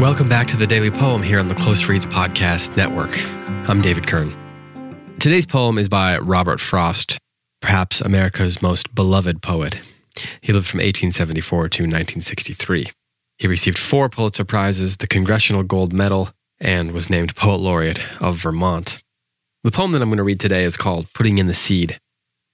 Welcome back to the Daily Poem here on the Close Reads Podcast Network. I'm David Kern. Today's poem is by Robert Frost, perhaps America's most beloved poet. He lived from 1874 to 1963. He received four Pulitzer Prizes, the Congressional Gold Medal, and was named Poet Laureate of Vermont. The poem that I'm going to read today is called Putting in the Seed.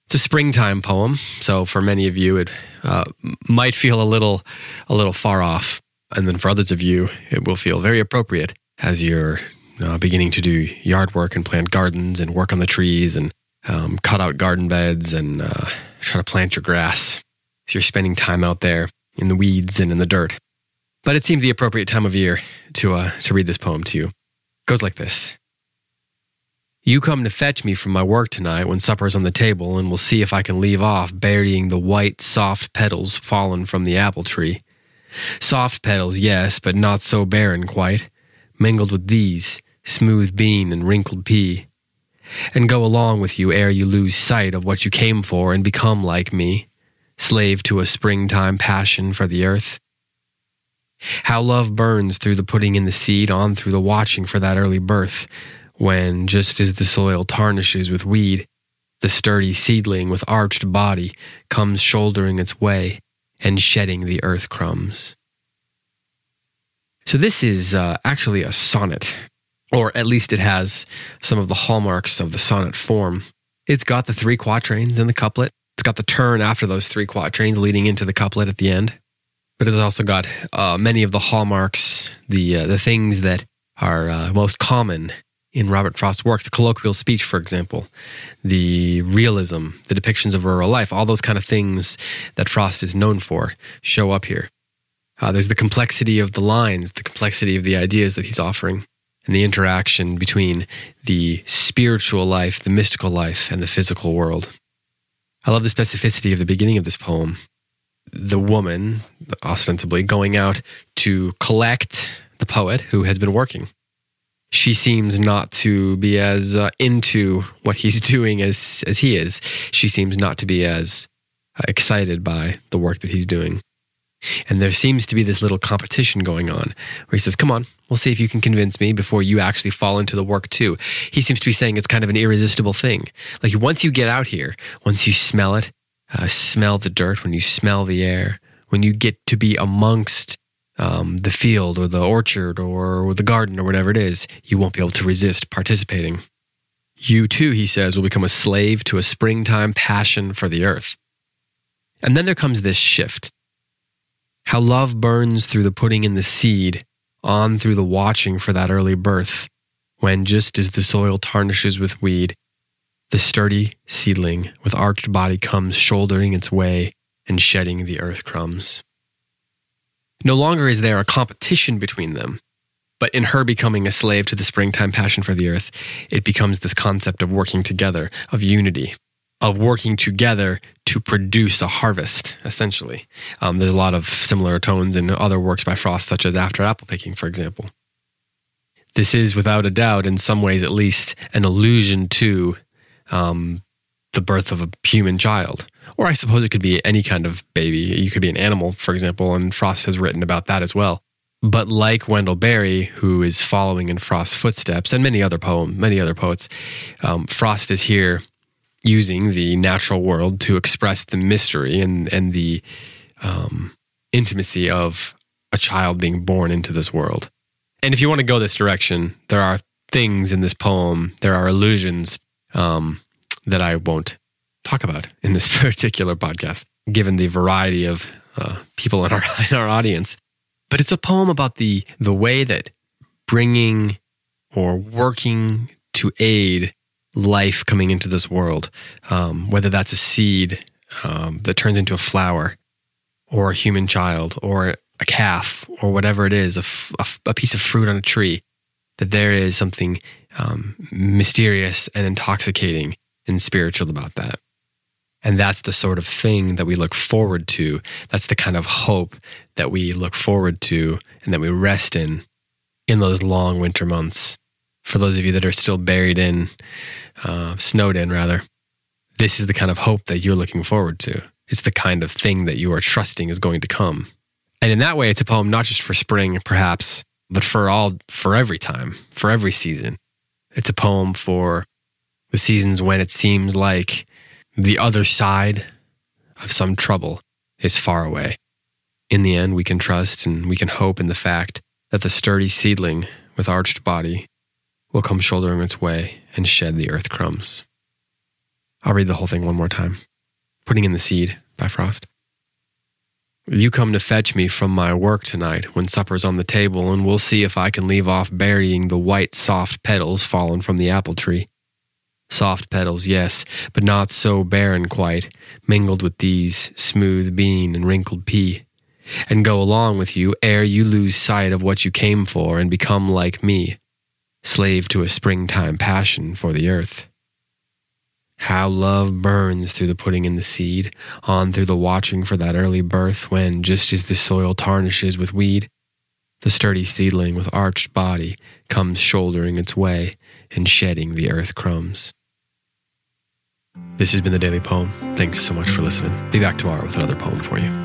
It's a springtime poem, so for many of you, it uh, might feel a little, a little far off, and then for others of you, it will feel very appropriate as you're uh, beginning to do yard work and plant gardens and work on the trees and um, cut out garden beds and uh, try to plant your grass. So you're spending time out there in the weeds and in the dirt. But it seemed the appropriate time of year to uh, to read this poem to you. It goes like this. You come to fetch me from my work tonight when supper's on the table, and we'll see if I can leave off burying the white, soft petals fallen from the apple tree. Soft petals, yes, but not so barren quite, mingled with these, smooth bean and wrinkled pea. And go along with you ere you lose sight of what you came for and become like me, slave to a springtime passion for the earth. How love burns through the putting in the seed on through the watching for that early birth when, just as the soil tarnishes with weed, the sturdy seedling with arched body comes shouldering its way and shedding the earth crumbs. So, this is uh, actually a sonnet, or at least it has some of the hallmarks of the sonnet form. It's got the three quatrains in the couplet, it's got the turn after those three quatrains leading into the couplet at the end. But it's also got uh, many of the hallmarks, the uh, the things that are uh, most common in Robert Frost's work, the colloquial speech, for example, the realism, the depictions of rural life, all those kind of things that Frost is known for show up here. Uh, there's the complexity of the lines, the complexity of the ideas that he's offering, and the interaction between the spiritual life, the mystical life, and the physical world. I love the specificity of the beginning of this poem. The woman, ostensibly, going out to collect the poet who has been working she seems not to be as uh, into what he's doing as as he is. She seems not to be as uh, excited by the work that he's doing. And there seems to be this little competition going on where he says, Come on, we'll see if you can convince me before you actually fall into the work too. He seems to be saying it's kind of an irresistible thing. Like once you get out here, once you smell it, uh, smell the dirt, when you smell the air, when you get to be amongst um, the field or the orchard or the garden or whatever it is, you won't be able to resist participating. You too, he says, will become a slave to a springtime passion for the earth. And then there comes this shift. How love burns through the putting in the seed, on through the watching for that early birth, when just as the soil tarnishes with weed, the sturdy seedling with arched body comes shouldering its way and shedding the earth crumbs. No longer is there a competition between them, but in her becoming a slave to the springtime passion for the earth, it becomes this concept of working together, of unity, of working together to produce a harvest, essentially. Um, there's a lot of similar tones in other works by Frost, such as After Apple Picking, for example. This is, without a doubt, in some ways at least, an allusion to um, the birth of a human child. Or I suppose it could be any kind of baby. You could be an animal, for example, and Frost has written about that as well. But like Wendell Berry, who is following in Frost's footsteps, and many other poem, many other poets, um, Frost is here using the natural world to express the mystery and and the um, intimacy of a child being born into this world. And if you want to go this direction, there are things in this poem, there are allusions um, that I won't talk about in this particular podcast, given the variety of uh, people in our in our audience. But it's a poem about the the way that bringing or working to aid life coming into this world, um, whether that's a seed um, that turns into a flower, or a human child, or a calf, or whatever it is, a, piece of fruit on a tree, that there is something um, mysterious and intoxicating and spiritual about that. And that's the sort of thing that we look forward to. That's the kind of hope that we look forward to and that we rest in in those long winter months. For those of you that are still buried in, uh, snowed in rather, this is the kind of hope that you're looking forward to. It's the kind of thing that you are trusting is going to come. And in that way, it's a poem not just for spring, perhaps, but for all, for every time, for every season. It's a poem for the seasons when it seems like the other side of some trouble is far away. In the end, we can trust and we can hope in the fact that the sturdy seedling with arched body will come shouldering its way and shed the earth crumbs. I'll read the whole thing one more time. Putting in the Seed by Frost. You come to fetch me from my work tonight when supper's on the table, and we'll see if I can leave off burying the white, soft petals fallen from the apple tree. Soft petals, yes, but not so barren quite, mingled with these smooth bean and wrinkled pea. And go along with you ere you lose sight of what you came for and become like me, slave to a springtime passion for the earth. How love burns through the putting in the seed, on through the watching for that early birth, when, just as the soil tarnishes with weed, the sturdy seedling with arched body comes shouldering its way and shedding the earth crumbs. This has been the Daily Poem. Thanks so much for listening. Be back tomorrow with another poem for you.